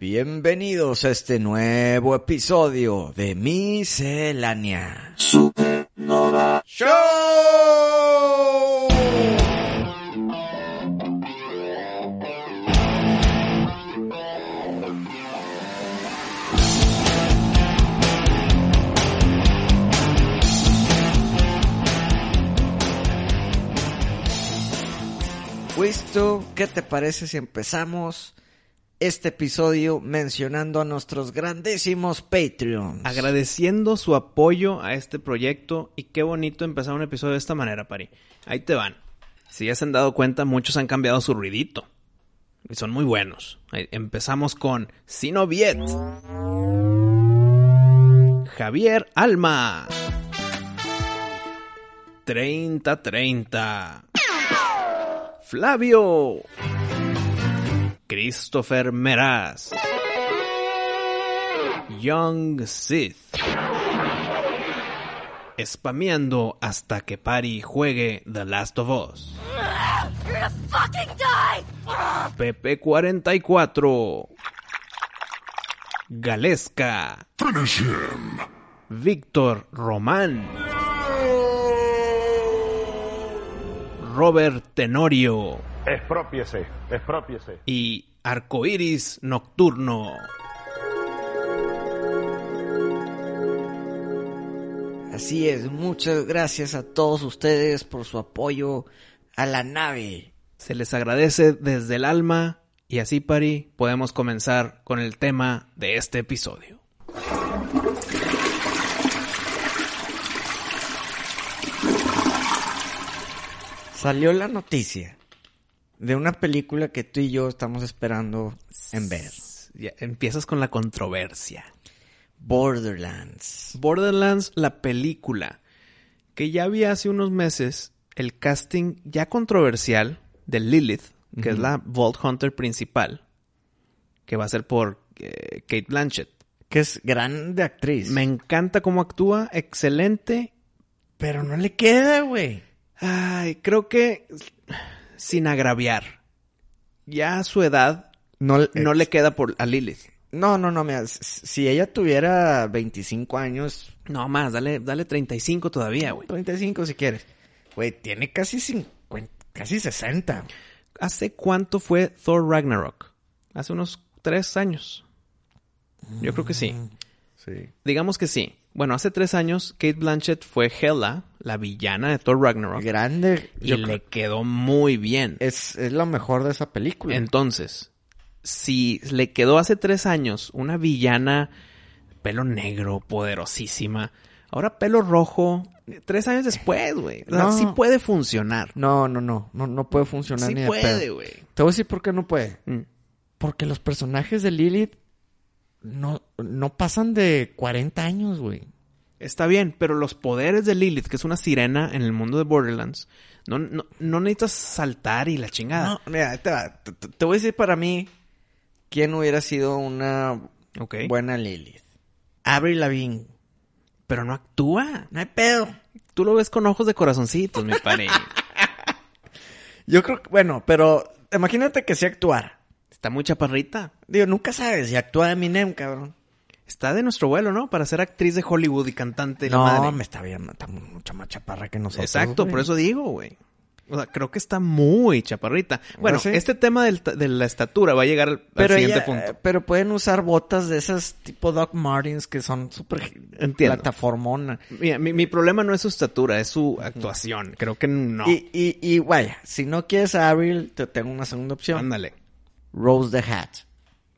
Bienvenidos a este nuevo episodio de Miscelánea Supernova Show. Wisto, ¿qué te parece si empezamos este episodio mencionando a nuestros grandísimos Patreons? agradeciendo su apoyo a este proyecto y qué bonito empezar un episodio de esta manera, Pari. Ahí te van. Si ya se han dado cuenta, muchos han cambiado su ruidito. Y son muy buenos. Empezamos con Sinoviet. Javier Alma. 3030. Flavio. Christopher Meraz. Young Sith. Spameando hasta que Pari juegue The Last of Us. Pepe 44. Galesca. Víctor Román. Robert Tenorio. Expropiese, expropiese. y Arcoiris Nocturno. Así es, muchas gracias a todos ustedes por su apoyo a la nave. Se les agradece desde el alma y así, Pari, podemos comenzar con el tema de este episodio. Salió la noticia de una película que tú y yo estamos esperando en ver. Ya empiezas con la controversia. Borderlands. Borderlands, la película, que ya había hace unos meses el casting ya controversial de Lilith, que es la Vault Hunter principal, que va a ser por eh, Kate Blanchett. Que es grande actriz. Me encanta cómo actúa, excelente. Pero no le queda, güey. Ay, creo que sin agraviar. Ya a su edad No, no le queda por a Lilith. no, no, no, mira, si ella tuviera 25 años, No más, dale, dale 35 todavía, güey. 35 si quieres. Güey, tiene casi 50, casi 60. ¿Hace cuánto fue Thor Ragnarok? Hace unos tres años. Yo creo que sí. Sí. Digamos que sí. Bueno, hace tres años Kate Blanchett fue Hela, la villana de Thor Ragnarok. Grande. Y le quedó muy bien. es, es lo mejor de esa película. Entonces, si le quedó hace tres años una villana, pelo negro, poderosísima, ahora pelo rojo, tres años después, güey. O sea, No. sí puede funcionar. No, no, no, no, no puede funcionar Sí ni de puede, pedo. güey. Te voy a decir por qué no puede. Mm. Porque los personajes de Lilith no, no pasan de 40 años, güey. Está bien, pero los poderes de Lilith, que es una sirena en el mundo de Borderlands, no, no, no necesitas saltar y la chingada. No, mira, te, va. Te- voy a decir para mí quién hubiera sido una buena Lilith. Avril Lavigne. Pero no actúa. No hay pedo. Tú lo ves con ojos de corazoncitos, mi pare. Yo creo que, bueno, pero imagínate que si actuara. Está muy chaparrita. Digo, nunca sabes si actúa Eminem, cabrón. Está de nuestro vuelo, ¿no? Para ser actriz de Hollywood y cantante. y la No, madre. me está bien, está mucho más chaparra que nosotros. Exacto, güey. por eso digo, güey. O sea, creo que está muy chaparrita. Bueno, este tema del de la estatura va a llegar al, al Pero, siguiente ella- punto. pero pueden usar botas de esas tipo Doc Martens que son súper plataformona. Mira, mi, mi problema no es su estatura, es su actuación. Creo que no. Y, y, y vaya, si no quieres a Avril, te tengo una segunda opción. Ándale. Rose the Hat.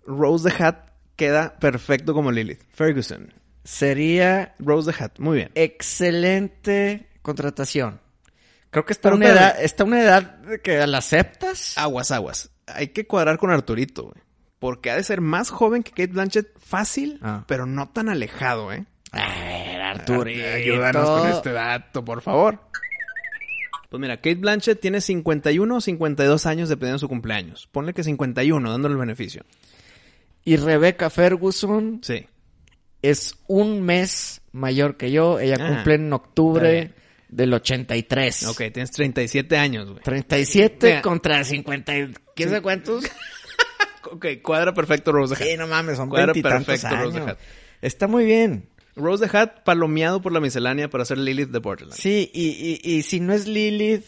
Rose the Hat queda perfecto como Lilith. Ferguson. Sería Rose the Hat, muy bien. excelente contratación. Creo que está Pero una espérame. edad, está una edad de que la aceptas. Aguas, aguas. Hay que cuadrar con Arturito, güey. Porque ha de ser más joven que Kate Blanchett fácil, Ah. pero no tan alejado, ¿eh? A ver, Arturito. Ayúdanos con este dato, por favor. Pues mira, Kate Blanchett tiene 51 o 52 años dependiendo de su cumpleaños. Ponle que 51, dándole el beneficio. Y Rebecca Ferguson Sí. es un mes mayor que yo. Ella Ah, cumple en octubre del 83. Ok, tienes 37 años, güey. 37 Mira. contra 50. y- ¿Quién sabe cuántos? Ok, cuadra perfecto Rose. Sí, no mames, son Cuadra perfecto, años. Está muy bien. Rose the Hat palomeado por la miscelánea para ser Lilith de Borderlands. Sí, y, y, y si no es Lilith,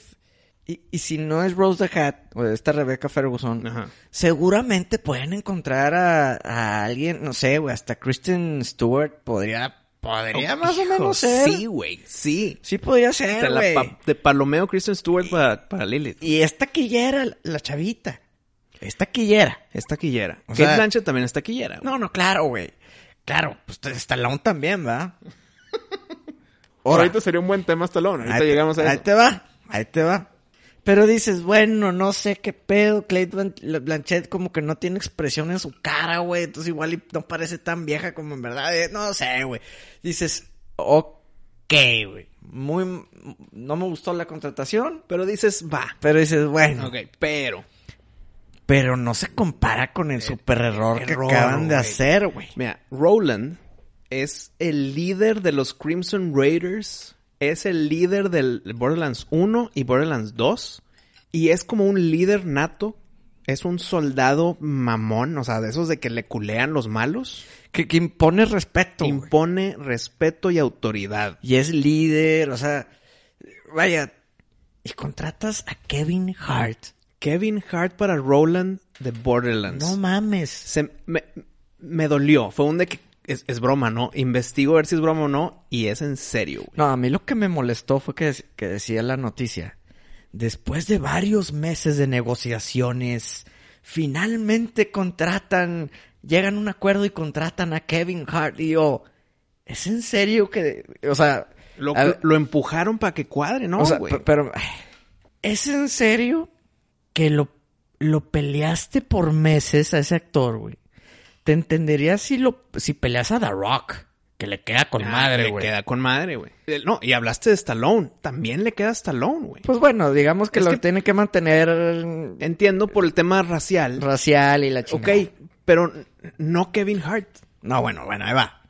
y, y si no es Rose the Hat, o esta Rebecca Ferguson, Ajá. seguramente pueden encontrar a, a alguien, no sé, güey, hasta Kristen Stewart podría, podría más o menos ser. Sí, güey, sí. Sí podría ser, güey. pa- de palomeo Kristen Stewart para, para Lilith. Y es taquillera la- la chavita. Es taquillera. Es taquillera. O Kate Blanchett también es taquillera. No, no, claro, güey. Claro, pues Stallone también, ¿va? Ahorita sería un buen tema Stallone. Ahorita Ahí te- llegamos a Ahí te va, ahí te va. Pero dices, bueno, no sé qué pedo. Blan- Blanchett como que no tiene expresión en su cara, güey. Entonces igual y no parece tan vieja como en verdad. eh, No sé, güey. Dices, ok, güey. Muy... No me gustó la contratación. Pero dices, va. Pero dices, bueno. Ok, pero. Pero no se compara con el super error, que acaban de hacer, güey. Mira, Roland es el líder de los Crimson Raiders. Es el líder del Borderlands 1 y Borderlands 2. Y es como un líder nato. Es un soldado mamón. O sea, de esos de que le culean los malos. Que, que impone respeto. Impone respeto y autoridad. Y es líder, o sea, vaya. Y contratas a Kevin Hart. Kevin Hart para Roland de Borderlands. No mames. Se, me, me dolió. Fue un de que es, es broma, ¿no? Investigo a ver si es broma o no. Y es en serio, güey. No, a mí lo que me molestó fue que, que decía la noticia. Después de varios meses de negociaciones, finalmente contratan, llegan a un acuerdo y contratan a Kevin Hart. Y yo, ¿es en serio que, o sea, Lo, ver, lo empujaron para que cuadre, ¿no, o sea, güey? pe- pero, ¿es en serio que lo, lo peleaste por meses a ese actor, güey? Te entendería si lo, si peleas a The Rock, que le queda con Ah, madre, le güey. queda con madre, güey. Eh, No, y hablaste de Stallone. También le queda Stallone, güey. Pues bueno, digamos que Es lo que- tiene que mantener Entiendo por el tema racial. racial y la ok, chingada. pero no Kevin Hart. No, bueno, bueno, ahí va.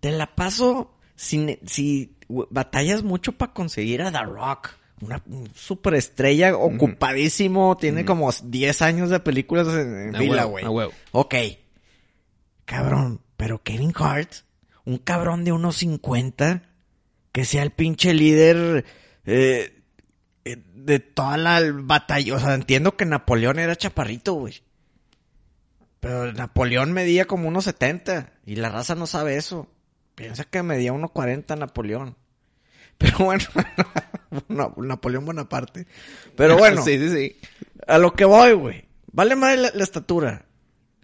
Te la paso si, si batallas mucho para conseguir a The Rock. Una superestrella ocupadísimo. Tiene como 10 años de películas en, fila, güey. Ok. Cabrón, pero Kevin Hart, un cabrón de unos 50, que sea el pinche líder eh, eh, de toda la batalla. O sea, entiendo que Napoleón era chaparrito, güey. Pero Napoleón medía como unos 70 y la raza no sabe eso. Piensa que medía unos 40 Napoleón. Pero bueno, no, Napoleón Bonaparte. Pero bueno, sí, sí, sí. a lo que voy, güey. Vale más la, la estatura.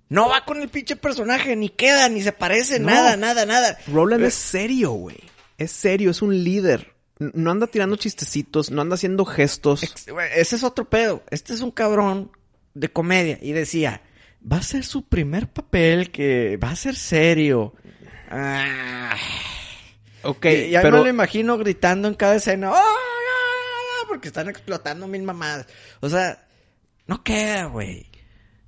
No va con el pinche personaje, ni queda, ni se parece, No. nada, nada, nada. Roland Eh, es serio, güey. Es serio, es un líder. No anda tirando chistecitos, no anda haciendo gestos. ex- Ese es otro pedo. Este es un cabrón de comedia. Y decía, va a ser su primer papel que va a ser serio. Ah, Ok, y- ya pero... me lo imagino gritando en cada escena. "¡Oh, ah, ah!", porque están explotando mil mamadas. O sea, no queda, güey.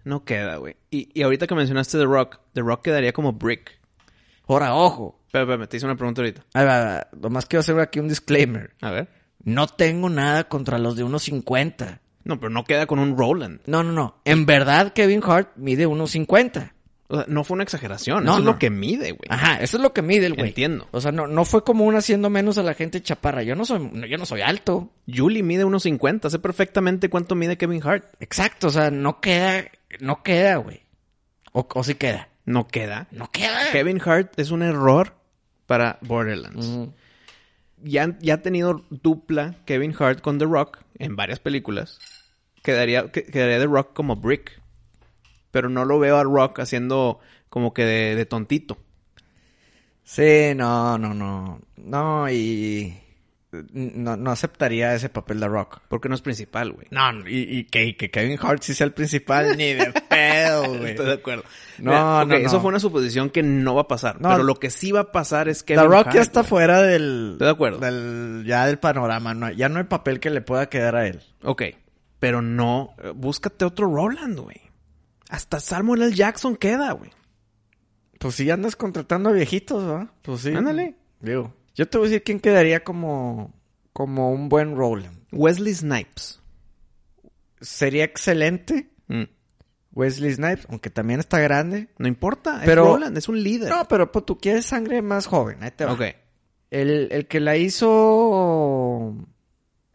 No queda, güey. Y, y ahorita que mencionaste The Rock, The Rock quedaría como Brick. Ahora, ojo. Espera, espera, te hice una pregunta ahorita. Ahí va, va. Nomás quiero hacer aquí un disclaimer. A ver. No tengo nada contra los de 1.50. No, pero no queda con un Roland. No, no, no. En verdad, Kevin Hart mide 1.50. O sea, no fue una exageración. No, Eso es lo que mide, güey. Ajá, eso es lo que mide el güey. Entiendo. O sea, no, no fue como un haciendo menos a la gente chaparra. Yo no soy, yo no soy alto. Julie mide 1.50. Sé perfectamente cuánto mide Kevin Hart. Exacto, o sea, no queda, no queda, güey. O, o sí queda. No queda. No queda. Kevin Hart es un error para Borderlands. Ya, ya ha tenido dupla Kevin Hart con The Rock en varias películas. Quedaría, que- quedaría The Rock como Brick. Pero no lo veo a Rock haciendo como que de, de tontito. Sí, no, no, no. No, y. no, no aceptaría ese papel de Rock. Porque no es principal, güey. No, y, y que, Kevin Hart sí sea el principal, ni de pedo, güey. Estoy de acuerdo. No, Mira, ok, no, no. Eso fue una suposición que no va a pasar. No. pero lo que sí va a pasar es que. The Rock ya está fuera del... Estoy de acuerdo. Del, ya del panorama. No, ya no hay papel que le pueda quedar a él. Ok. Pero no. eh, Búscate otro Roland, güey. Hasta Samuel L. Jackson queda, güey. Pues si andas contratando a viejitos, ¿verdad? Pues sí. Ándale. Digo. Yo te voy a decir quién quedaría como... Como un buen Roland. Wesley Snipes. Sería excelente Mm. Wesley Snipes, aunque también está grande. No importa. Pero- es Roland, es un líder. No, pero pues, tú quieres sangre más joven. Ahí te va. Ok. El, el que la hizo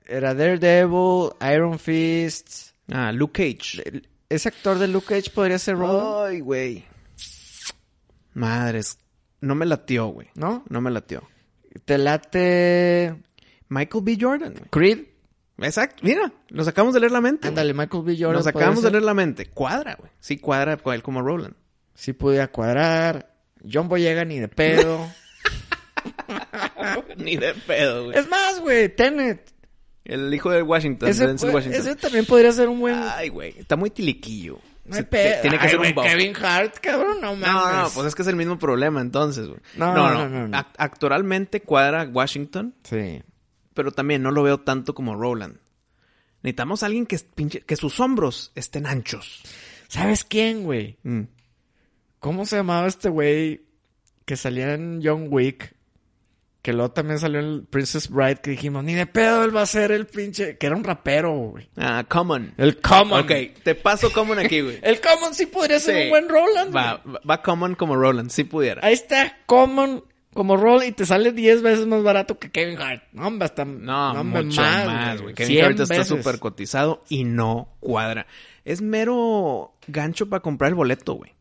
era Daredevil, Iron Fist. Ah, Luke Cage. El- Ese actor de Luke Cage podría ser Roland, Ay, güey. Madres. No me latió, güey. ¿no? No me latió. Te late Michael B. Jordan. güey. Creed. Exacto. Mira, nos acabamos de leer la mente. Ándale, Michael B. Jordan. Nos acabamos de leer la mente. Cuadra, güey. Sí, cuadra con él como Roland. Sí pudiera cuadrar. John Boyega ni de pedo. Ni de pedo, güey. es más, güey, Tenet. El hijo de Washington. Ese, Denzel fue- Washington. ese también podría ser un buen... Ay, güey. Está muy tiliquillo. no hay Sí, pedo. Tiene que Ay, ser güey, un. Kevin Hart, cabrón, no mames. No, no, pues es que es el mismo problema entonces, güey. No, no, no, no, no. Ac- Actualmente cuadra Washington, Sí. pero también no lo veo tanto como Roland. Necesitamos a alguien que, pinche- que sus hombros estén anchos. ¿Sabes quién, güey? Mm. ¿Cómo se llamaba este güey que salía en John Wick? Que luego también salió en Princess Bride que dijimos, ni de pedo él va a ser el pinche... Que era un rapero, güey. Ah, Common. El Common. Ok, te paso Common aquí, güey. El Common sí podría ser Sí. un buen Roland, Va, güey. va- Common como Roland, si pudiera. Ahí está, Common como Roland y te sale 10 veces más barato que Kevin Hart. No, hombre, hasta... No, hombre, mucho más, güey. Kevin 100 Hart está súper cotizado y no cuadra. Es mero gancho para comprar el boleto, güey.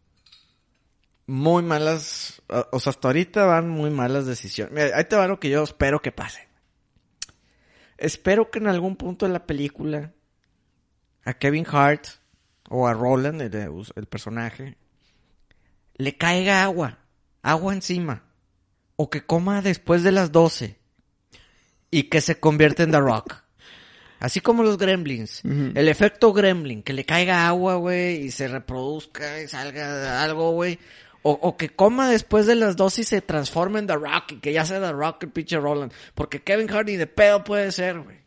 Muy malas... o- sea, hasta ahorita van muy malas decisiones. Mira, ahí te va lo que yo espero que pase. Espero que en algún punto de la película a Kevin Hart o a Roland, el, el personaje, le caiga agua, agua encima, o que coma después de las 12 y que se convierta en The Rock. Así como los gremlins. El efecto gremlin, que le caiga agua, güey, y se reproduzca y salga algo, güey. O, o que coma después de las 12 y se transforme en The Rock y que ya sea The Rock el pinche Roland. Porque Kevin Hart ni de pedo puede ser, güey.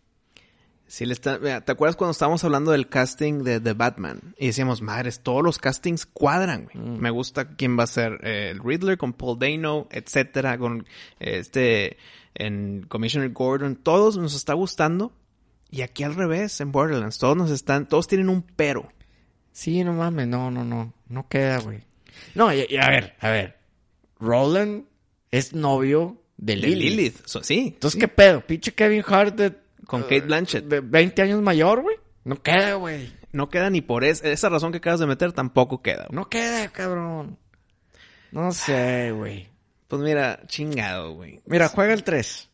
Sí, le está, mira, ¿te acuerdas cuando estábamos hablando del casting de The Batman? Y decíamos, madres, todos los castings cuadran, güey. Me gusta quién va a ser eh, el Riddler con Paul Dano, etcétera, con eh, este, en Commissioner Gordon. Todos nos está gustando. Y aquí al revés, en Borderlands, todos nos están, todos tienen un pero. Sí, no mames, no, no, no. No queda, güey. No, y, y a ver, a ver. Roland es novio de De Lilith. Lilith. So- sí. Entonces, sí. ¿qué pedo? Pinche Kevin Hart de... Con Kate Blanchett. De 20 años mayor, güey. No queda, güey. No queda ni por es- esa razón que acabas de meter, tampoco queda. güey. No queda, cabrón. No sé, güey. Pues mira, chingado, güey. Mira, juega el 3.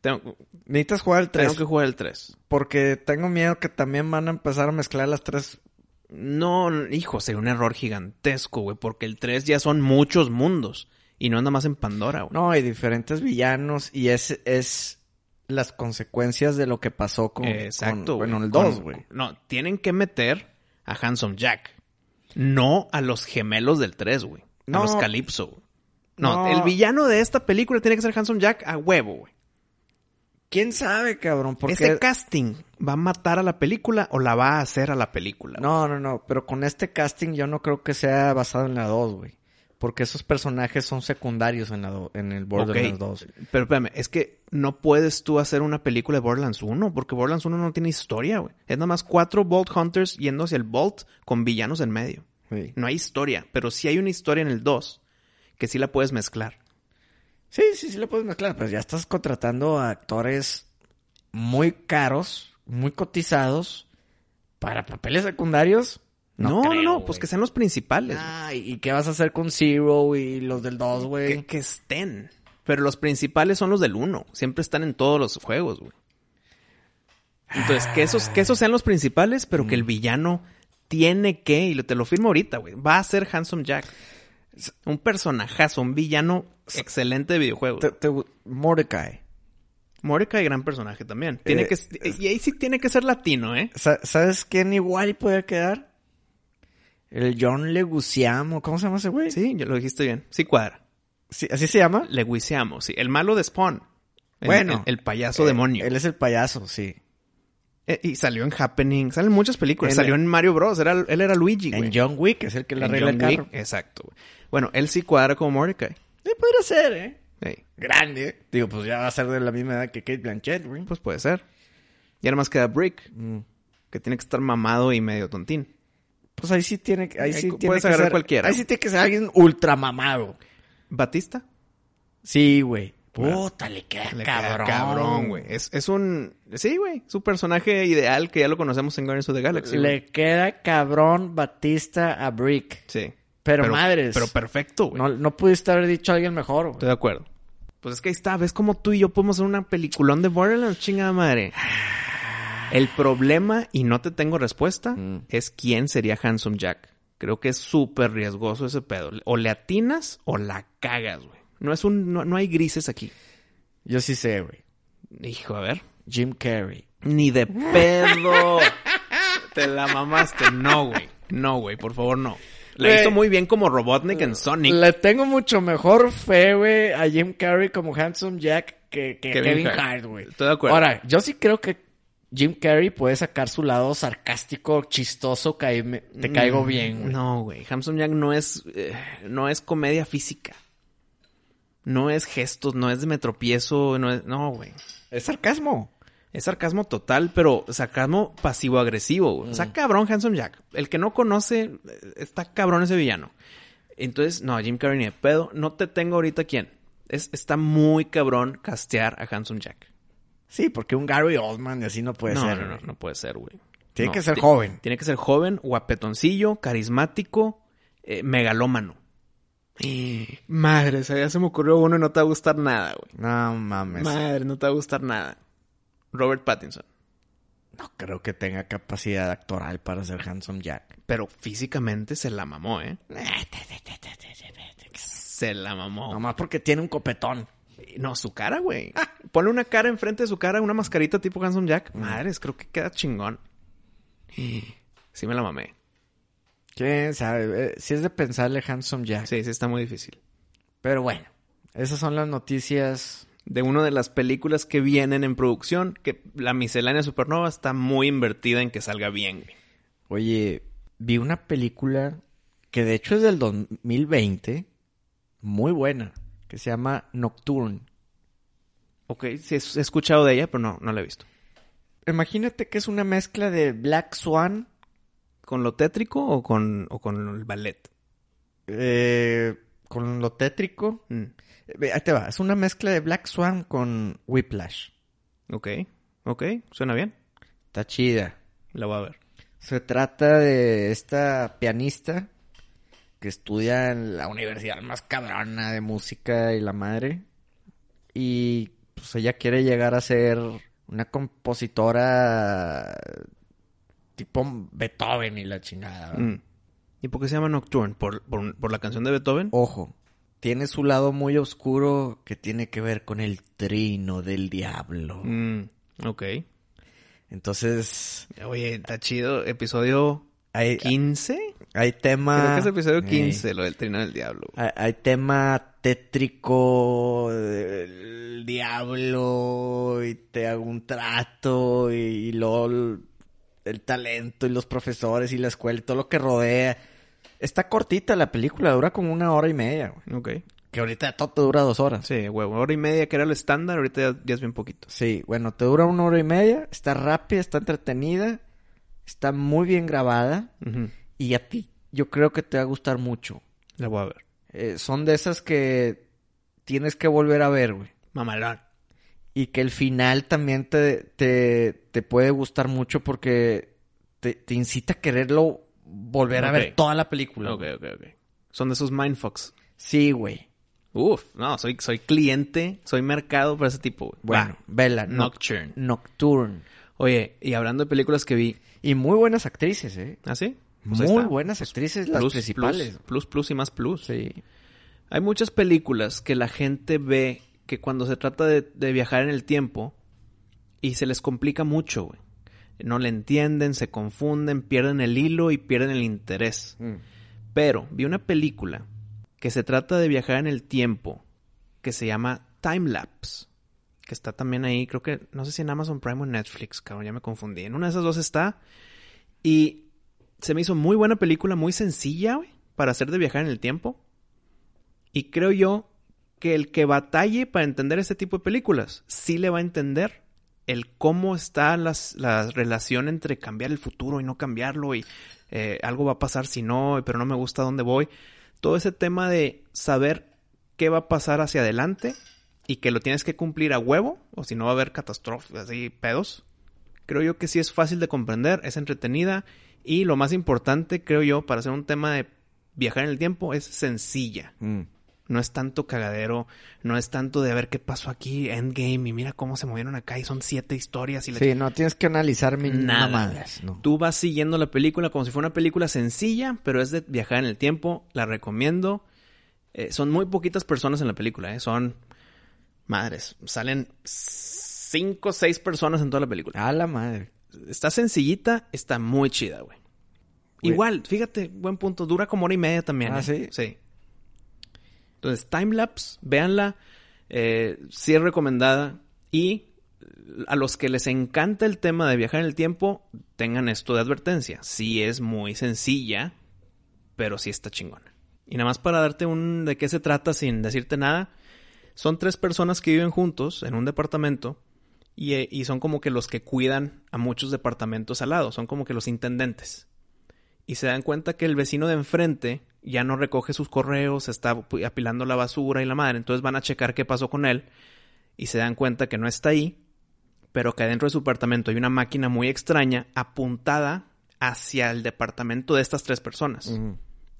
Tengo, Necesitas jugar el 3. tengo que jugar el 3. Porque tengo miedo que también van a empezar a mezclar las tres. No, hijo, sería un error gigantesco, güey, porque el 3 ya son muchos mundos y no anda más en Pandora, güey. No, hay diferentes villanos y es, es las consecuencias de lo que pasó con... Exacto, con- bueno, el Con- 2, güey. No, tienen que meter a Handsome Jack. No a los gemelos del 3, güey. No. A los Calypso. No, No. el villano de esta película tiene que ser Handsome Jack a huevo, güey. ¿Quién sabe, cabrón? Porque... ¿Ese casting va a matar a la película o la va a hacer a la película? No, no, no. Pero con este casting yo no creo que sea basado en la 2, güey. Porque esos personajes son secundarios en, la do- en el Borderlands Ok, 2. Pero espérame, es que no puedes tú hacer una película de Borderlands 1, porque Borderlands 1 no tiene historia, güey. Es nada más cuatro Vault Hunters yendo hacia el Vault con villanos en medio. Sí. No hay historia, pero sí hay una historia en el 2 que sí la puedes mezclar. Sí, sí, sí lo puedes mezclar, pero ya estás contratando a actores muy caros, muy cotizados para papeles secundarios. No, no, creo, no, pues que sean los principales. Ah, ¿y y qué vas a hacer con Zero y los del 2, que, güey? que estén. Pero los principales son los del 1. Siempre están en todos los juegos, güey. Entonces, que esos, que esos sean los principales, pero que el villano tiene que, y te lo firmo ahorita, güey, va a ser Handsome Jack. Un personajazo, un villano excelente de videojuegos. Te- te- Mordecai. Mordecai, gran personaje también. Tiene Eh, que, y ahí sí tiene que ser latino, ¿eh? Sa- ¿Sabes quién igual puede quedar? El John Leguizamo. ¿Cómo se llama ese güey? Sí, lo dijiste bien. Sí cuadra. Sí, ¿Así se llama? Leguizamo, sí. El malo de Spawn. El- Bueno. El, el payaso Eh, demonio. Él es el payaso, sí. Eh, y salió en Happening. Salen muchas películas. Salió en Mario Bros. Era, él era Luigi, güey. En John Wick, es el que le arregla el Wick, carro. Exacto, güey. Bueno, él sí cuadra como Mordecai. Sí, podría ser, ¿eh? Ey, Grande. Digo, pues ya va a ser de la misma edad que Kate Blanchett, güey. pues puede ser. Y ahora más queda Brick, Mm. que tiene que estar mamado y medio tontín. Pues ahí sí tiene, ahí sí cu- tiene puedes que agarrar ser, cualquiera. Ahí sí tiene que ser alguien ultra mamado. ¿Batista? Sí, güey. Puta, le queda Le queda cabrón. cabrón, güey. Es, es un... Sí, güey. Su personaje ideal que ya lo conocemos en Guardians of the Galaxy. Le queda cabrón Batista a Brick. Sí. Pero, madres. Pero perfecto, güey. no, no pudiste haber dicho a alguien mejor, güey. Estoy de acuerdo. Pues es que ahí está. ¿Ves cómo tú y yo podemos hacer una peliculón de Borderlands? Chingada madre. El problema, y no te tengo respuesta, Mm. es quién sería Handsome Jack. Creo que es súper riesgoso ese pedo. O le atinas o la cagas, güey. No es un... No, no hay grises aquí. Yo sí sé, güey. Hijo, a ver. Jim Carrey. Ni de pedo. Te la mamaste. No, güey. No, güey. Por favor, no. La Güey. hizo muy bien como Robotnik en Sonic. Le tengo mucho mejor fe, güey, a Jim Carrey como Handsome Jack que, que Kevin Kevin, Hart. Güey. Estoy de acuerdo. Ahora, yo sí creo que Jim Carrey puede sacar su lado sarcástico, chistoso, caíme- te caigo bien, güey. Mm, No, güey. Handsome Jack no es, eh, no es comedia física. No es gestos, no es de me tropiezo, no es, no, güey. Es sarcasmo. Es sarcasmo total, pero sarcasmo pasivo-agresivo, güey. O Mm. sea, cabrón Handsome Jack. El que no conoce, eh, está cabrón ese villano. Entonces, no, Jim Carrey ni de pedo. No te tengo ahorita quién. Es, está muy cabrón castear a Handsome Jack. Sí, porque un Gary Oldman y así no puede no, ser. no, no, no puede ser, güey. Tiene No, que ser joven. Tiene que ser joven, guapetoncillo, carismático, eh, megalómano. Madre, o sea, ya se me ocurrió uno y no te va a gustar nada, güey. No mames. Madre, no te va a gustar nada. Robert Pattinson. No creo que tenga capacidad actoral para ser Handsome Jack. Pero físicamente se la mamó, ¿eh? Se la mamó. Nomás porque tiene un copetón. No, su cara, güey. Ponle una cara enfrente de su cara, una mascarita tipo Handsome Jack. Madres, creo que queda chingón. Sí me la mamé. ¿Quién sabe? Eh, si es de pensarle Handsome Jack. Sí, sí está muy difícil. Pero bueno, esas son las noticias. de una de las películas que vienen en producción, que la miscelánea supernova está muy invertida en que salga bien. Oye, vi una película que de hecho es del 2020, muy buena, que se llama Nocturne. Ok, sí he escuchado de ella, pero no, no la he visto. Imagínate que es una mezcla de Black Swan, ¿Con lo tétrico o con, o con el ballet? eh, con lo tétrico. Mm, Ahí te va, es una mezcla de Black Swan con Whiplash. Ok, ok, suena bien. Está chida. La voy a ver. Se trata de esta pianista que estudia en la universidad más cabrona de música y la madre. Y pues ella quiere llegar a ser una compositora tipo Beethoven y la chingada. Mm. ¿Y por qué se llama Nocturne? ¿Por, por, por la canción de Beethoven? Ojo, tiene su lado muy oscuro que tiene que ver con el trino del diablo. Mm, ok. Entonces, Oye, está chido. Episodio hay, 15. hay tema... Creo que es episodio Ey. 15, lo del trino del diablo. Hay, hay tema tétrico del diablo y te hago un trato y, y luego el, talento y los profesores y la escuela y todo lo que rodea. Está cortita la película, dura como una hora y media. güey. Ok. Que ahorita todo te dura dos horas. Sí, huevo. Hora y media que era el estándar, ahorita ya, ya es bien poquito. Sí, bueno, te dura una hora y media, está rápida, está entretenida, está muy bien grabada Ujú. y a ti yo creo que te va a gustar mucho. La voy a ver. Eh, son de esas que tienes que volver a ver, güey. Mamalón. Y que el final también te, te, te puede gustar mucho porque te, te incita a quererlo volver a ver toda la película. Ok, ok, ok. Son de esos mindfucks. Sí, güey. Uf, no, soy, soy cliente, soy mercado para ese tipo. güey. Bueno, vela. Noc- Nocturne. Nocturne. Oye, y hablando de películas que vi, Y muy buenas actrices, ¿eh? ¿ah, sí? Pues Muy buenas actrices las Plus, principales. Plus, plus, plus y más plus. Sí. Hay muchas películas que la gente ve que cuando se trata de, de viajar en el tiempo y se les complica mucho, güey. No le entienden, se confunden, pierden el hilo y pierden el interés. Mm. Pero vi una película que se trata de viajar en el tiempo, que se llama Time Lapse, que está también ahí, creo que, no sé si en Amazon Prime o en Netflix, cabrón, ya me confundí. En una de esas dos está. Y se me hizo muy buena película, muy sencilla, güey, para hacer de viajar en el tiempo. Y creo yo que el que batalle para entender este tipo de películas, sí le va a entender el cómo está las, la relación entre cambiar el futuro y no cambiarlo y eh, algo va a pasar si no, pero no me gusta dónde voy. Todo ese tema de saber qué va a pasar hacia adelante y que lo tienes que cumplir a huevo o si no va a haber catástrofes, así pedos. Creo yo que sí es fácil de comprender, es entretenida y lo más importante, creo yo, para hacer un tema de viajar en el tiempo es sencilla. Mm. No es tanto cagadero, no es tanto de a ver qué pasó aquí, Endgame, y mira cómo se movieron acá, y son siete historias y la Sí, no tienes que analizar mi Nada. mamadas, no. Tú vas siguiendo la película como si fuera una película sencilla, pero es de viajar en el tiempo. La recomiendo. Eh, son muy poquitas personas en la película, ¿eh? Son madres. Salen cinco o seis personas en toda la película. A la madre. Está sencillita, está muy chida, güey. Güey. Igual, fíjate, buen punto. Dura como hora y media también. Ah, ¿eh? ¿sí? Sí. Entonces, Timelapse, véanla. Eh, sí es recomendada. Y a los que les encanta el tema de viajar en el tiempo, tengan esto de advertencia. Sí es muy sencilla, pero sí está chingona. Y nada más para darte un de qué se trata sin decirte nada, son tres personas que viven juntos en un departamento y, eh, y son como que los que cuidan a muchos departamentos al lado, son como que los intendentes. Y se dan cuenta que el vecino de enfrente ya no recoge sus correos, está apilando la basura y la madre, entonces van a checar qué pasó con él y se dan cuenta que no está ahí, pero que adentro de su apartamento hay una máquina muy extraña apuntada hacia el departamento de estas tres personas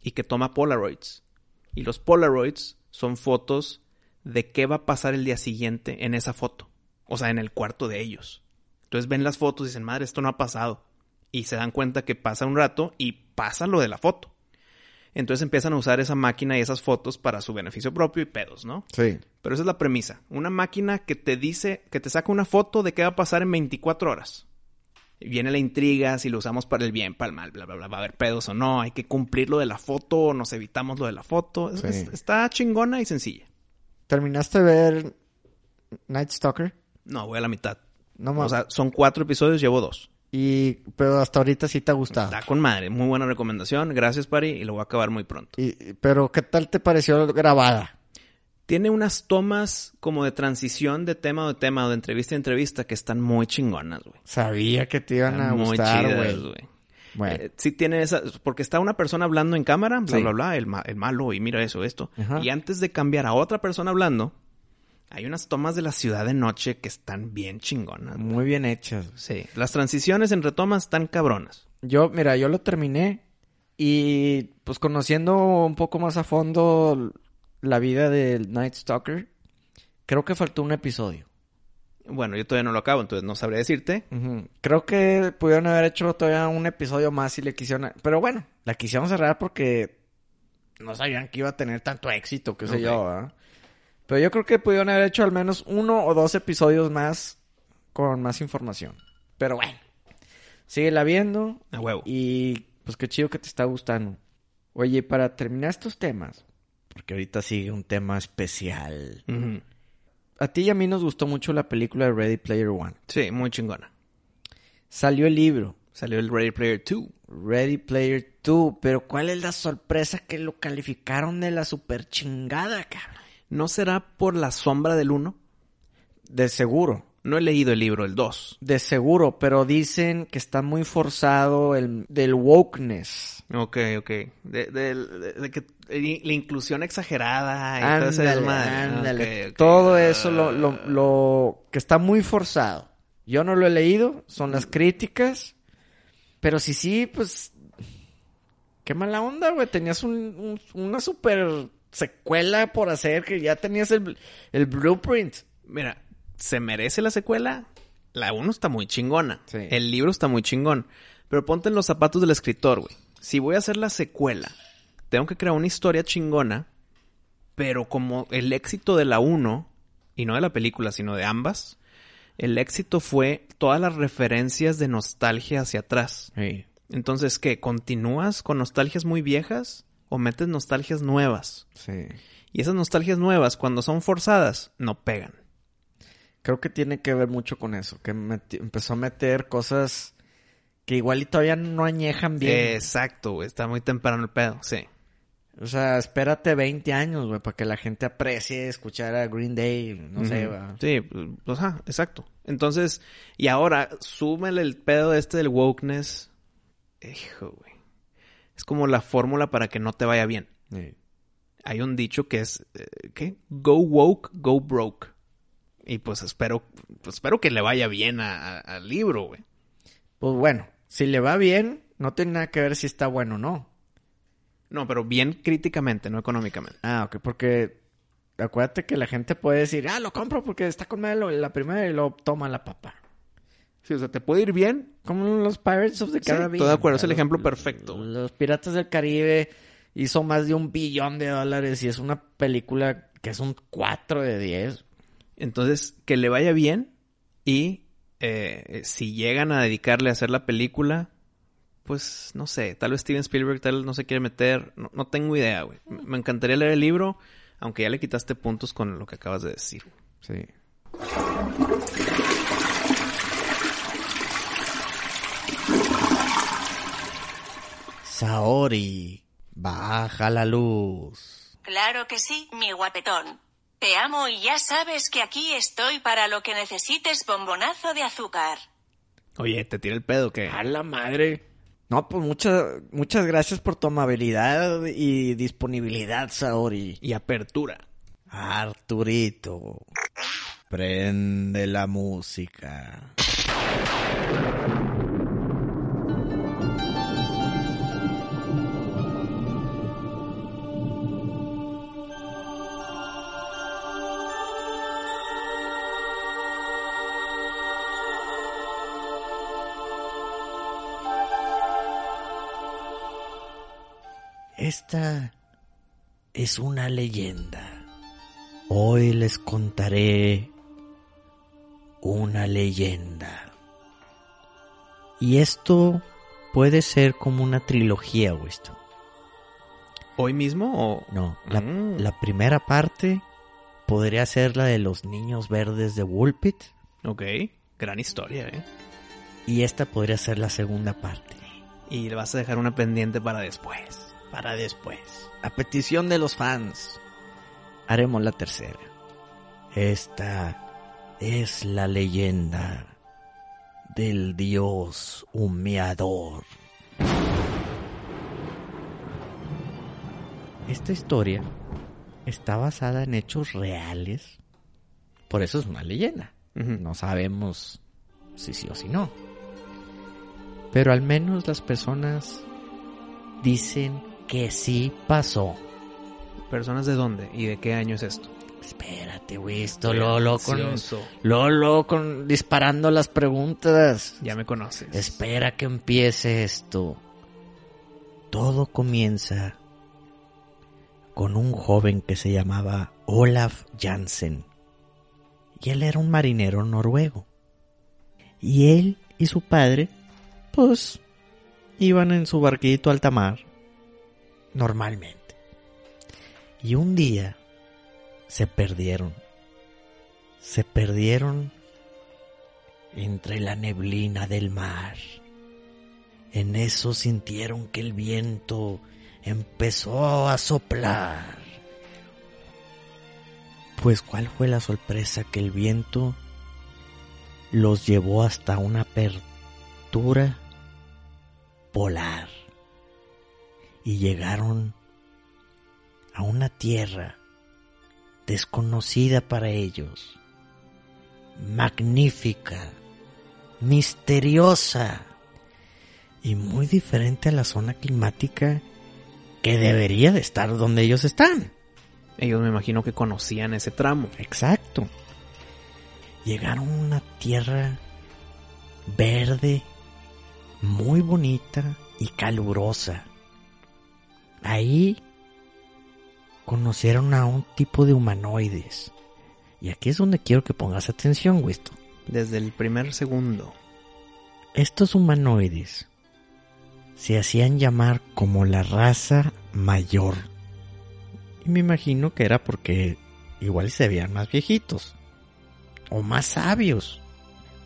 y que toma Polaroids. Y los Polaroids son fotos de qué va a pasar el día siguiente en esa foto. O sea, en el cuarto de ellos. Entonces ven las fotos y dicen, madre, esto no ha pasado. Y se dan cuenta que pasa un rato y pasa lo de la foto. Entonces empiezan a usar esa máquina y esas fotos para su beneficio propio y pedos, ¿no? Sí. Pero esa es la premisa. Una máquina que te dice, que te saca una foto de qué va a pasar en 24 horas. Y viene la intriga, si lo usamos para el bien, para el mal, bla, bla, bla, va a haber pedos o no, hay que cumplir lo de la foto o nos evitamos lo de la foto. Sí. es- está chingona y sencilla. ¿Terminaste de ver Night Stalker? No, voy a la mitad. No O mames. sea, son cuatro episodios, llevo dos. Y, pero hasta ahorita sí te ha gustado. Está con madre, muy buena recomendación. Gracias, Pari, y lo voy a acabar muy pronto. Y, pero, ¿qué tal te pareció grabada? Tiene unas tomas como de transición de tema o de tema o de entrevista a entrevista que están muy chingonas, güey. Sabía que te iban a Están muy gustar, güey. güey. Bueno, Eh, sí tiene esa, porque está una persona hablando en cámara, bla, Sí. bla, bla, el, ma- el malo, y mira eso, esto. Ajá. Y antes de cambiar a otra persona hablando, hay unas tomas de la ciudad de noche que están bien chingonas. muy bien hechas. Sí, las transiciones entre tomas están cabronas. Yo, mira, yo lo terminé y pues conociendo un poco más a fondo la vida del Night Stalker, creo que faltó un episodio. Bueno, yo todavía no lo acabo, entonces no sabré decirte. Creo que pudieron haber hecho todavía un episodio más si le quisieron... Pero bueno, la quisieron cerrar porque no sabían que iba a tener tanto éxito, qué sé Ok. yo, ¿verdad? Pero yo creo que pudieron haber hecho al menos uno o dos episodios más con más información. Pero bueno, síguela viendo A huevo. y pues qué chido que te está gustando. Oye, para terminar estos temas, porque ahorita sigue un tema especial. A ti y a mí nos gustó mucho la película de Ready Player One. Sí, muy chingona. Salió el libro, Salió el Ready Player 2. Ready Player 2, pero ¿cuál es la sorpresa que lo calificaron de la super chingada, cabrón? ¿No será por la sombra del 1? De seguro, No he leído el libro, el 2. de seguro, pero dicen que está muy forzado el del wokeness. Ok, ok. De, de- de- de que la inclusión exagerada. y todo ese Ándale, desmadre. ándale. Ok, ok. Todo eso lo, lo, lo que está muy forzado. Yo no lo he leído, son las críticas. Pero si sí, pues. Qué mala onda, güey. Tenías un, un- una super secuela por hacer que ya tenías el, el blueprint. Mira, ¿se merece la secuela? La 1 está muy chingona. Sí. El libro está muy chingón. Pero ponte en los zapatos del escritor, güey. Si voy a hacer la secuela, tengo que crear una historia chingona. Pero como el éxito de la 1 y no de la película, sino de ambas, el éxito fue todas las referencias de nostalgia hacia atrás. Sí. Entonces, ¿qué? ¿Continúas con nostalgias muy viejas o metes nostalgias nuevas? Sí. Y esas nostalgias nuevas, cuando son forzadas, no pegan. Creo que tiene que ver mucho con eso, que empezó a meter cosas que igual y todavía no añejan bien. Exacto, güey. Está muy temprano el pedo, sí. O sea, espérate 20 años, güey, para que la gente aprecie escuchar a Green Day, no sé, va. Sí, pues, ajá, exacto. Entonces, y ahora, súmele el pedo este del wokeness. Hijo, güey. Es como la fórmula para que no te vaya bien. Sí. Hay un dicho que es, eh, ¿qué? Go woke, go broke. Y pues espero, pues espero que le vaya bien a- a- al libro, güey. Pues bueno, si le va bien, no tiene nada que ver si está bueno o no. No, pero bien críticamente, no económicamente. Ah, ok, porque acuérdate que la gente puede decir, ah, lo compro porque está con madre la primera y lo toma la papa. Sí, o sea, te puede ir bien. Como los Pirates of the Sí, Caribbean. estoy de acuerdo, es el ejemplo perfecto. Los Piratas del Caribe hizo más de un billón de dólares y es una película que es un 4 de 10. Entonces, que le vaya bien y eh, si llegan a dedicarle a hacer la película, pues no sé, tal vez Steven Spielberg tal vez no se quiere meter, no, no tengo idea, güey. Me encantaría leer el libro, aunque ya le quitaste puntos con lo que acabas de decir. Sí. Saori, baja la luz. Claro que sí, mi guapetón. Te amo y ya sabes que aquí estoy para lo que necesites bombonazo de azúcar. Oye, te tira el pedo que A la madre. No, pues muchas, muchas gracias por tu amabilidad y disponibilidad, Saori. y apertura. Arturito, prende la música. Esta es una leyenda. Hoy les contaré una leyenda. Y esto puede ser como una trilogía, Winston. ¿Hoy mismo o...? No, la, Mm. la primera parte podría ser la de los niños verdes de Woolpit. Ok, gran historia, ¿eh? Y esta podría ser la segunda parte. Y le vas a dejar una pendiente para después. Para después. A petición de los fans, haremos la tercera. Esta es la leyenda del dios humeador. Esta historia está basada en hechos reales. Por eso es una leyenda. No sabemos si sí o si no. Pero al menos las personas dicen que sí pasó. ¿Personas de dónde? ¿Y de qué año es esto? Espérate, güey, esto Lolo con. Lolo con disparando las preguntas. Ya me conoces. Espera que empiece esto. Todo comienza con un joven que se llamaba Olaf Jansen. Y él era un marinero noruego. Y él y su padre, pues, iban en su barquito alta mar. Normalmente. Y un día se perdieron. Se perdieron entre la neblina del mar. En eso sintieron que el viento empezó a soplar. Pues cuál fue la sorpresa que el viento los llevó hasta una apertura polar y llegaron a una tierra desconocida para ellos, magnífica, misteriosa y muy diferente a la zona climática que debería de estar donde ellos están. Ellos me imagino que conocían ese tramo. Exacto. Llegaron a una tierra verde, muy bonita y calurosa. Ahí conocieron a un tipo de humanoides Y aquí es donde quiero que pongas atención, Wisto. Desde el primer segundo. Estos humanoides se hacían llamar como la raza mayor. Y me imagino que era porque igual se veían más viejitos. O más sabios.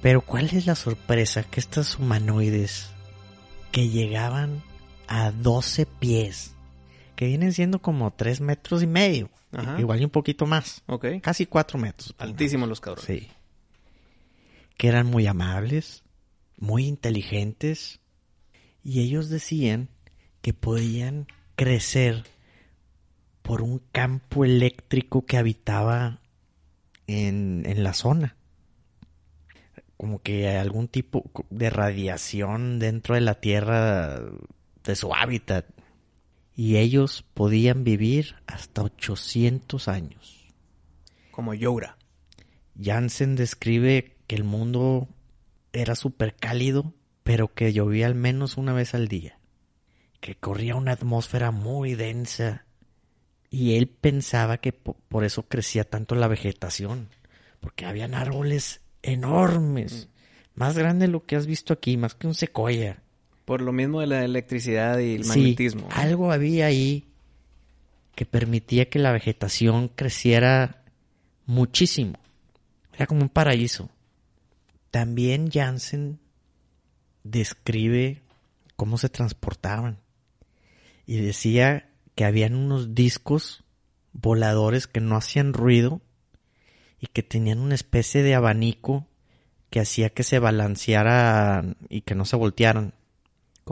Pero ¿cuál es la sorpresa? Que estos humanoides que llegaban a 12 pies, que vienen siendo como 3 metros y medio, Ajá. igual y un poquito más, Ok. casi 4 metros. Altísimos los cabrones. Sí. Que eran muy amables, muy inteligentes, y ellos decían que podían crecer por un campo eléctrico que habitaba en, en la zona. Como que algún tipo de radiación dentro de la Tierra de su hábitat. Y ellos podían vivir hasta 800 años. Como Youra. Jansen describe que el mundo era súper cálido, pero que llovía al menos una vez al día. Que corría una atmósfera muy densa. Y él pensaba que po- por eso crecía tanto la vegetación. Porque habían árboles enormes. Más grandes de lo que has visto aquí, más que un secoya. Por lo mismo de la electricidad y el Sí, magnetismo. algo había ahí que permitía que la vegetación creciera muchísimo. Era como un paraíso. También Jansen describe cómo se transportaban. Y decía que habían unos discos voladores que no hacían ruido y que tenían una especie de abanico que hacía que se balancearan y que no se voltearan.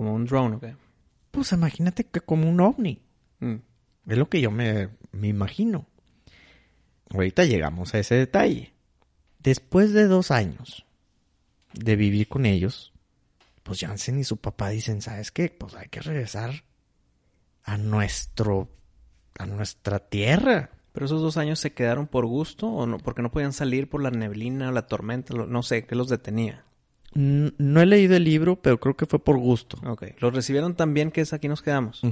Como un drone, ¿ok? Pues imagínate que como un ovni. Mm. Es lo que yo me, me imagino. Ahorita llegamos a ese detalle. Después de dos años de vivir con ellos, pues Jansen y su papá dicen, ¿sabes qué? Pues hay que regresar a nuestro, a nuestra tierra. Pero esos dos años se quedaron por gusto o no, porque no podían salir por la neblina o la tormenta, no sé, ¿qué los detenía? No he leído el libro, pero creo que fue por gusto. Ok, los recibieron tan bien que es aquí nos quedamos.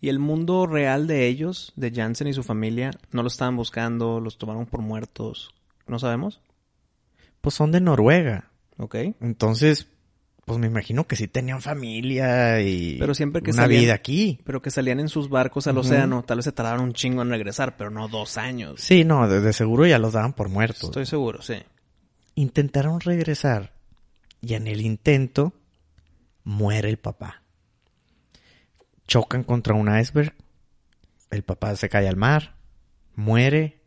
Y el mundo real de ellos, de Jansen y su familia, no lo estaban buscando, los tomaron por muertos, ¿no sabemos? Pues son de Noruega. Ok. Entonces, pues me imagino que sí tenían familia y Pero siempre que una salían- vida aquí. Pero que salían en sus barcos al océano, tal vez se tardaron un chingo en regresar, pero no dos años. Sí, no, de, de seguro ya los daban por muertos. Estoy seguro, sí. Intentaron regresar y en el intento muere el papá. Chocan contra un iceberg. El papá se cae al mar. Muere.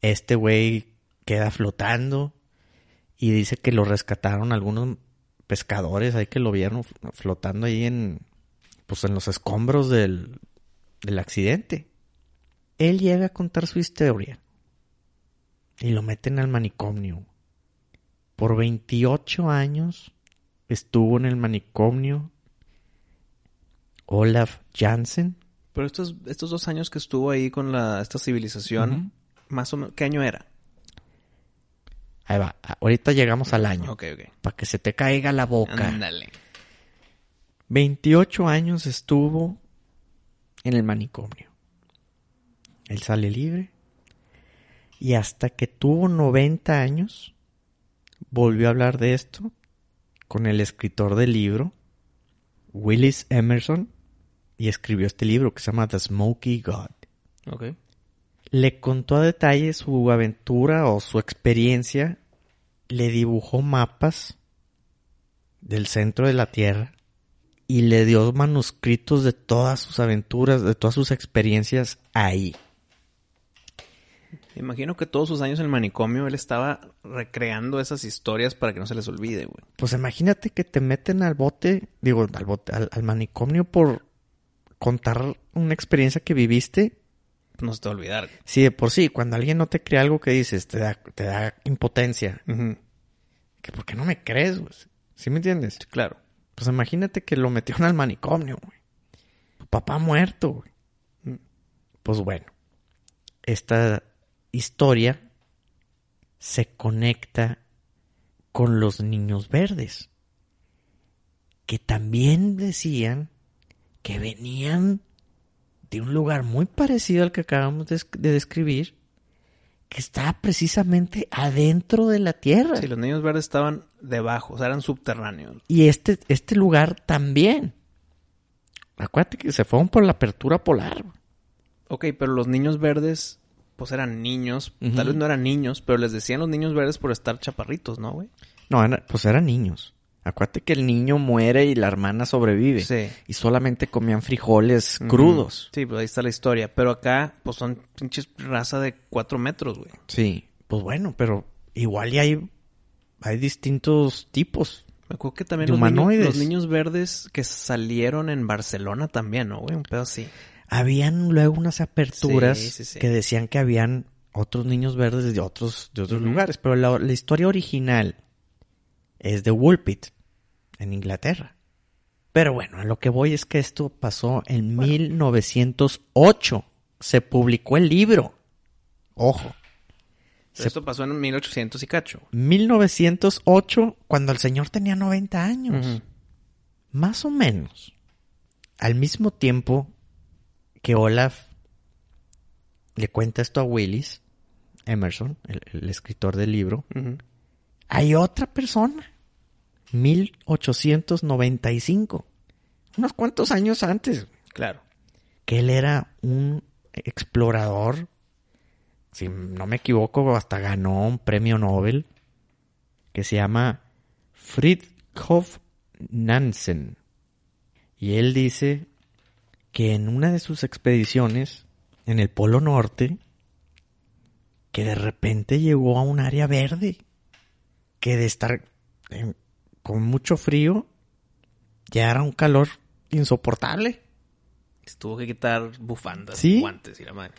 Este güey queda flotando. Y dice que lo rescataron algunos pescadores ahí que lo vieron flotando ahí en, pues en los escombros del, del accidente. Él llega a contar su historia. Y lo meten al manicomio. Por 28 años estuvo en el manicomio Olaf Jansen. Pero estos, estos dos años que estuvo ahí con la, esta civilización, más o menos, ¿qué año era? Ahí va, ahorita llegamos al año. Ok, ok. Para que se te caiga la boca. Ándale. 28 años estuvo en el manicomio. Él sale libre. Y hasta que tuvo 90 años, volvió a hablar de esto con el escritor del libro, Willis Emerson, y escribió este libro que se llama The Smoky God. Ok. Le contó a detalle su aventura o su experiencia, le dibujó mapas del centro de la Tierra y le dio manuscritos de todas sus aventuras, de todas sus experiencias ahí. Imagino que todos sus años en el manicomio él estaba recreando esas historias para que no se les olvide, güey. Pues imagínate que te meten al bote, digo, al bote, al, al manicomio por contar una experiencia que viviste. No se te va a olvidar. Si de por sí, cuando alguien no te cree algo que dices, te da, te da impotencia. Ujú. Que ¿Por qué no me crees? güey? ¿Sí me entiendes? Claro. Pues imagínate que lo metieron al manicomio, güey. Tu papá muerto, güey. Mm. Pues bueno, esta historia se conecta con los niños verdes, que también decían que venían de un lugar muy parecido al que acabamos de, esc- de describir, que está precisamente adentro de la Tierra. Sí, los niños verdes estaban debajo, o sea, eran subterráneos. Y este, este lugar también. Acuérdate que se fueron por la apertura polar. Ok, pero los niños verdes, pues eran niños. Tal vez no eran niños, pero les decían los niños verdes por estar chaparritos, ¿no, güey? No, era- pues eran niños. Acuérdate que el niño muere y la hermana sobrevive. Sí. Y solamente comían frijoles crudos. Sí, pues ahí está la historia. Pero acá, pues son pinches raza de cuatro metros, güey. Sí. Pues bueno, pero igual y hay, hay distintos tipos. Me acuerdo que también De los niños, los niños verdes que salieron en Barcelona también, ¿no, güey? Un pedo así. Habían luego unas aperturas Sí, sí, sí. que decían que habían otros niños verdes de otros, de otros lugares. Pero la, la historia original es de Woolpit, en Inglaterra. Pero bueno, a lo que voy es que esto pasó en 1908. Se publicó el libro. Ojo. Se- Esto pasó en 1800 y cacho. 1908, cuando el señor tenía 90 años. Más o menos. Al mismo tiempo que Olaf le cuenta esto a Willis, Emerson, el, el escritor del libro, hay otra persona. 1895. Unos cuantos años antes. Claro. Que él era un explorador. Si no me equivoco, hasta ganó un premio Nobel. Que se llama Fridtjof Nansen. Y él dice que en una de sus expediciones en el Polo Norte, que de repente llegó a un área verde, que de estar en- con mucho frío, ya era un calor insoportable. Tuvo que quitar bufandas, Sí. guantes y la madre.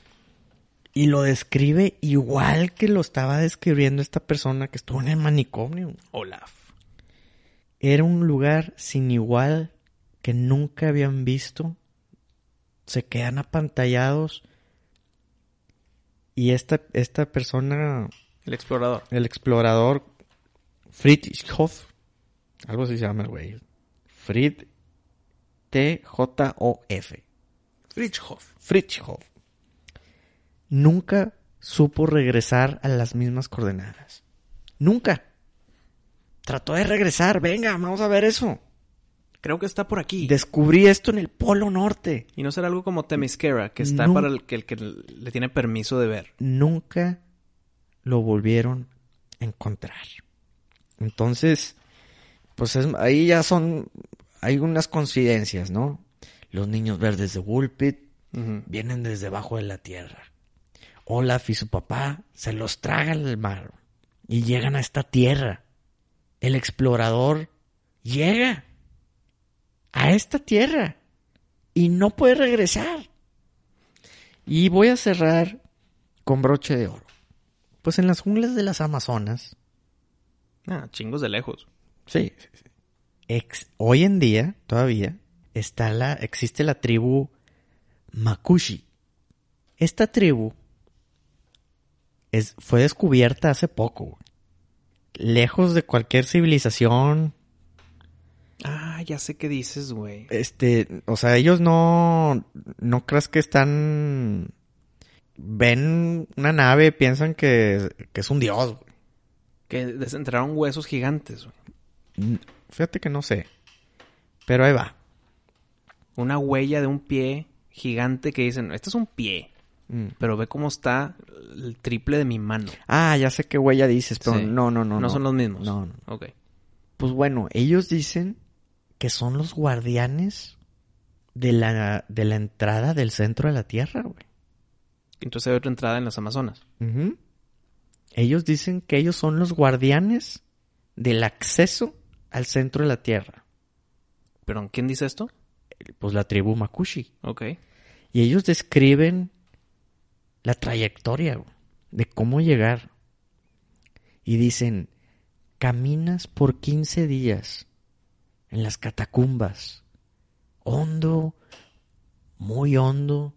Y lo describe igual que lo estaba describiendo esta persona que estuvo en el manicomio. Olaf. Era un lugar sin igual que nunca habían visto. Se quedan apantallados. Y esta, esta persona, El explorador. el explorador Fritjof, algo así se llama el güey. Frid T-J-O-F. Nunca supo regresar a las mismas coordenadas. Nunca. Trató de regresar. Venga, vamos a ver eso. Creo que está por aquí. Descubrí esto en el Polo Norte. Y no será algo como Temisquera, que está para el que, el que le tiene permiso de ver. Nunca lo volvieron a encontrar. Entonces, pues es- ahí ya son, hay unas coincidencias, ¿no? Los niños verdes de Woolpit vienen desde abajo de la tierra. Olaf y su papá se los tragan al mar y llegan a esta tierra. El explorador llega a esta tierra y no puede regresar. Y voy a cerrar con broche de oro. Pues en las junglas de las Amazonas, Ah, chingos de lejos. Sí. sí, sí. Ex- hoy en día, todavía, está la, existe la tribu Makushi. Esta tribu es, fue descubierta hace poco. Lejos de cualquier civilización. Ah, ya sé qué dices, güey. Este, o sea, ellos no, no crees que están, ven una nave, piensan que, que es un dios. güey. Que desenterraron huesos gigantes, güey. N- Fíjate que no sé. Pero ahí va. Una huella de un pie gigante que dicen, este es un pie. Mm. Pero ve cómo está el triple de mi mano. Ah, ya sé qué huella dices, pero Sí. no, no, no, No, son los mismos. No, no. Ok. Pues bueno, ellos dicen que son los guardianes de la, de la entrada del centro de la Tierra, güey. Entonces hay otra entrada en las Amazonas. Ellos dicen que ellos son los guardianes del acceso al centro de la Tierra. ¿Pero quién dice esto? Pues la tribu Makushi. Ok. Y ellos describen la trayectoria güey, de cómo llegar. Y dicen, caminas por 15 días en las catacumbas, hondo, muy hondo,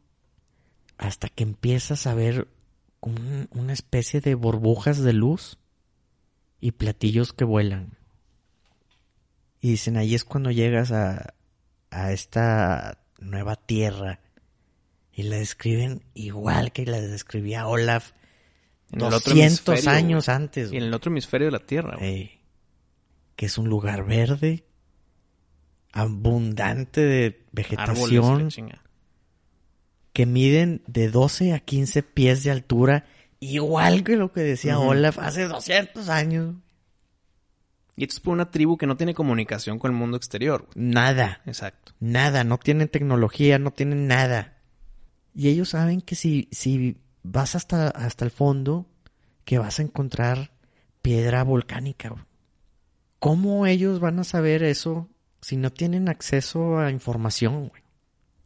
hasta que empiezas a ver un- una especie de burbujas de luz y platillos que vuelan. Y dicen, ahí es cuando llegas a, a esta nueva tierra. Y la describen igual que la describía Olaf En el otro 200 hemisferio, años antes. Y en el otro hemisferio de la Tierra. Ey. que es un lugar verde, abundante de vegetación, que miden de 12 a 15 pies de altura, igual que lo que decía. Olaf hace 200 años. Y esto es por una tribu que no tiene comunicación con el mundo exterior. güey. Nada, Exacto. nada, no tienen tecnología, no tienen nada. Y ellos saben que si, si vas hasta, hasta el fondo, que vas a encontrar piedra volcánica. güey. ¿Cómo ellos van a saber eso si no tienen acceso a información? güey?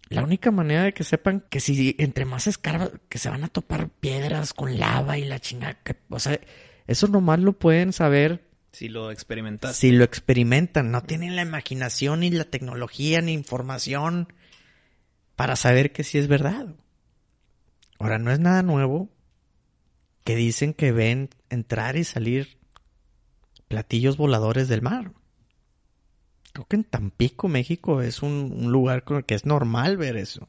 La única manera de que sepan que si entre más escarba, que se van a topar piedras con lava y la chingada, que- o sea, eso nomás lo pueden saber Si lo experimentas. si lo experimentan, no tienen la imaginación ni la tecnología ni información para saber que sí es verdad. Ahora, no es nada nuevo que dicen que ven entrar y salir platillos voladores del mar. Creo que en Tampico, México, es un, un lugar con el que es normal ver eso.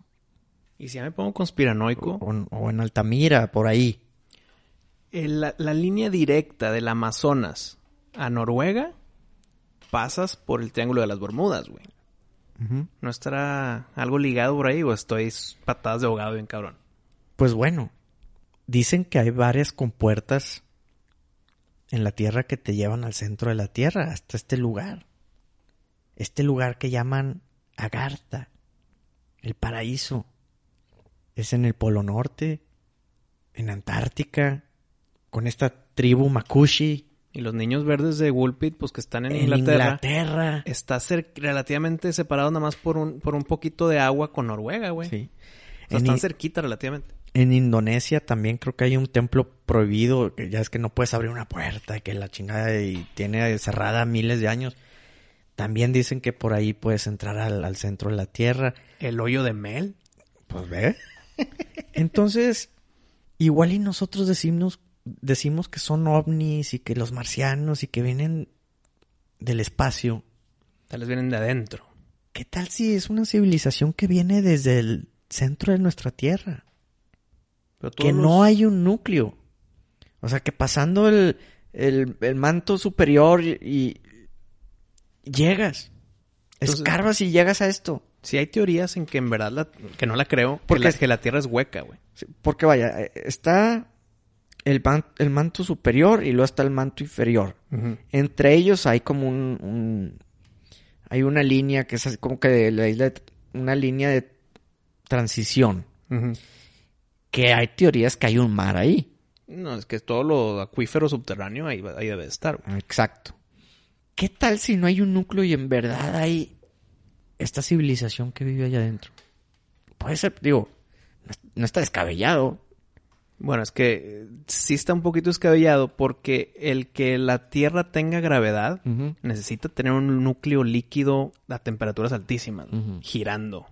Y si ya me pongo conspiranoico, O, o en Altamira, por ahí. eh, la, la línea directa del Amazonas a Noruega pasas por el Triángulo de las Bermudas, güey. ¿No estará algo ligado por ahí o estoy patadas de ahogado bien cabrón? Pues bueno, dicen que hay varias compuertas en la Tierra que te llevan al centro de la Tierra, hasta este lugar. Este lugar que llaman Agartha, el paraíso. Es en el Polo Norte, en Antártica, con esta tribu Makushi, Y los niños verdes de Woolpit, pues que están en, en Inglaterra, Inglaterra. está relativamente separado nada más por un, por un poquito de agua con Noruega, güey. Sí. O sea, están cerquita relativamente. En Indonesia también creo que hay un templo prohibido, que ya es que no puedes abrir una puerta, que la chingada y tiene cerrada miles de años. También dicen que por ahí puedes entrar al, al centro de la Tierra. El hoyo de Mel. Pues ve. Entonces, igual y nosotros decimos, decimos que son ovnis y que los marcianos y que vienen del espacio. Tal vez vienen de adentro. ¿Qué tal si es una civilización que viene desde el centro de nuestra Tierra? Pero que no hay un núcleo. O sea, que pasando el, el, el manto superior y llegas. Entonces- Escarbas y llegas a esto. Sí hay teorías en que en verdad la, que no la creo, Porque porque la, es- que la Tierra es hueca, güey. Porque vaya, eh, está el, man- el manto superior y luego está el manto inferior. Entre ellos hay como un, un- hay una línea que es así como que de la isla, de- una línea de transición. Que hay teorías que hay un mar ahí. No, es que todo lo acuífero subterráneo ahí, ahí debe de estar, güey. Exacto. ¿Qué tal si no hay un núcleo y en verdad hay esta civilización que vive allá adentro? Puede ser, digo, no es- no está descabellado. Bueno, es que eh, sí está un poquito descabellado porque el que la Tierra tenga gravedad necesita tener un núcleo líquido a temperaturas altísimas, girando.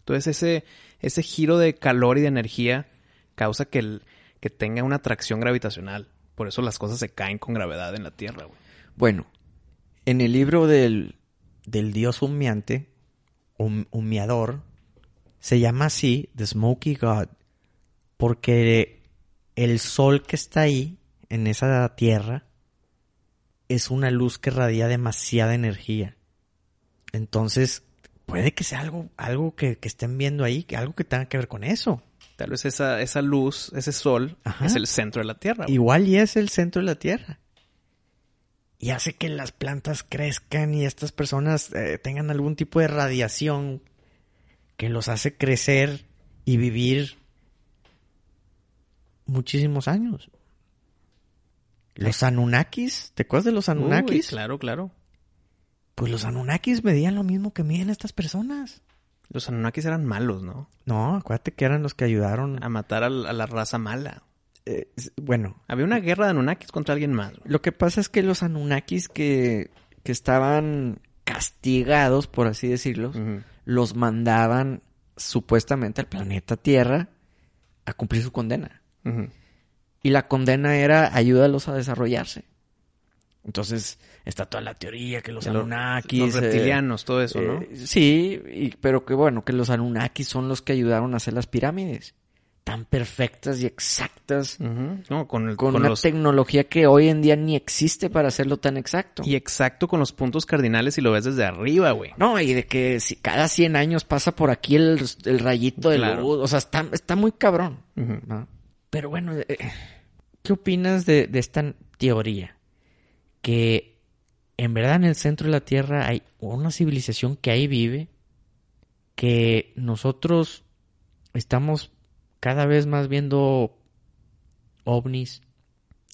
Entonces ese, ese giro de calor y de energía causa que, el- que tenga una atracción gravitacional. Por eso las cosas se caen con gravedad en la Tierra, güey. Bueno, en el libro del, del dios humeante, hum- humeador, se llama así, The Smoky God, porque el sol que está ahí, en esa tierra, es una luz que radia demasiada energía. Entonces, puede que sea algo, algo que, que estén viendo ahí, que algo que tenga que ver con eso. Tal vez esa, esa luz, ese sol, Ajá. es el centro de la Tierra. Igual y es el centro de la Tierra. Y hace que las plantas crezcan y estas personas eh, tengan algún tipo de radiación que los hace crecer y vivir muchísimos años. Los Anunnakis, ¿te acuerdas de los Uy, Anunnakis? claro, claro. Pues los Anunnakis medían lo mismo que miden estas personas. Los Anunnakis eran malos, ¿no? No, acuérdate que eran los que ayudaron. A matar a, la raza mala. Eh, bueno, Había una guerra de Anunnakis contra alguien más. güey. Lo que pasa es que los Anunnakis que, que estaban castigados, por así decirlo, los mandaban supuestamente al planeta Tierra a cumplir su condena. Y la condena era ayúdalos a desarrollarse. Entonces está toda la teoría que los De Anunnakis... Los eh, reptilianos, todo eso, ¿no? eh, sí, y- pero que bueno, que los Anunnakis son los que ayudaron a hacer las pirámides. Tan perfectas y exactas. No, con, el, con, con una los... tecnología que hoy en día ni existe para hacerlo tan exacto. Y exacto con los puntos cardinales si lo ves desde arriba, güey. No, y de que si cada 100 años pasa por aquí el, el rayito de Claro. luz. O sea, está, está muy cabrón. Pero bueno, eh, ¿qué opinas de, de esta teoría? Que en verdad en el centro de la Tierra hay una civilización que ahí vive, que nosotros estamos cada vez más viendo ovnis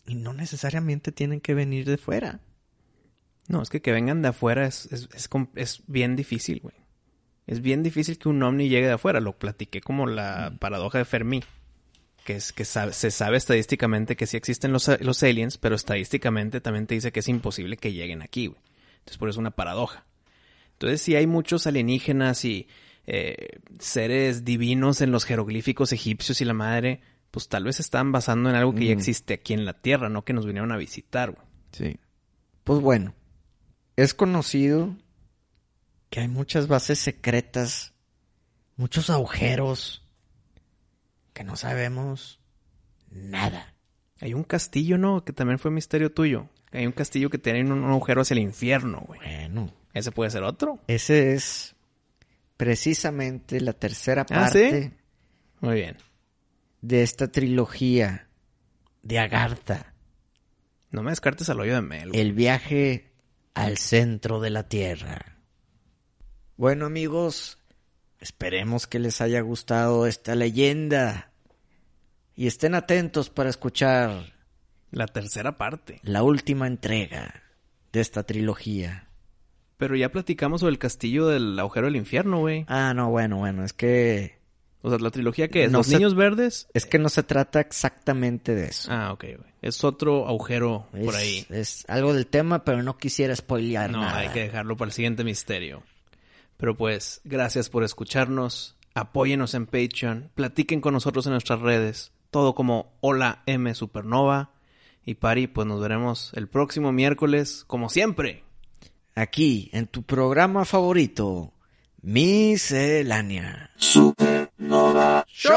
y no necesariamente tienen que venir de fuera. No, es que que vengan de afuera es, es, es, bien difícil, güey. Es bien difícil que un ovni llegue de afuera. Lo platiqué como la paradoja de Fermi. Que es que sabe- se sabe estadísticamente que sí existen los, los aliens, pero estadísticamente también te dice que es imposible que lleguen aquí, güey. Entonces por eso es una paradoja. Entonces si hay muchos alienígenas y eh, seres divinos en los jeroglíficos egipcios y la madre, pues tal vez están basando en algo que ya Mm. existe aquí en la Tierra, no que nos vinieron a visitar, güey. Sí. Pues bueno, es conocido que hay muchas bases secretas, muchos agujeros que no sabemos nada. Hay un castillo, ¿no? Que también fue misterio tuyo. Hay un castillo que tiene un, un agujero hacia el infierno, güey. Bueno, ¿Ese puede ser otro? ese es precisamente la tercera Ah, parte ¿sí? Muy bien. de esta trilogía de Agartha, No me descartes al hoyo de Mel. güey. el viaje al centro de la Tierra. Bueno amigos, esperemos que les haya gustado esta leyenda y estén atentos para escuchar La tercera parte. la última entrega de esta trilogía. Pero ya platicamos sobre el castillo del agujero del infierno, güey. Ah, no, bueno, bueno, es que O sea, la trilogía que es No Los Niños Verdes. es que no se trata exactamente de eso. Ah, ok, güey. Es otro agujero por ahí. Es algo del tema, pero no quisiera spoilear No, nada. hay que dejarlo para el siguiente misterio. Pero pues, gracias por escucharnos. Apóyenos en Patreon. Platiquen con nosotros en nuestras redes. Todo como Hola M Supernova. Y Pari, pues nos veremos el próximo miércoles, como siempre. Aquí, en tu programa favorito, Miscelánea. Supernova. ¡Show!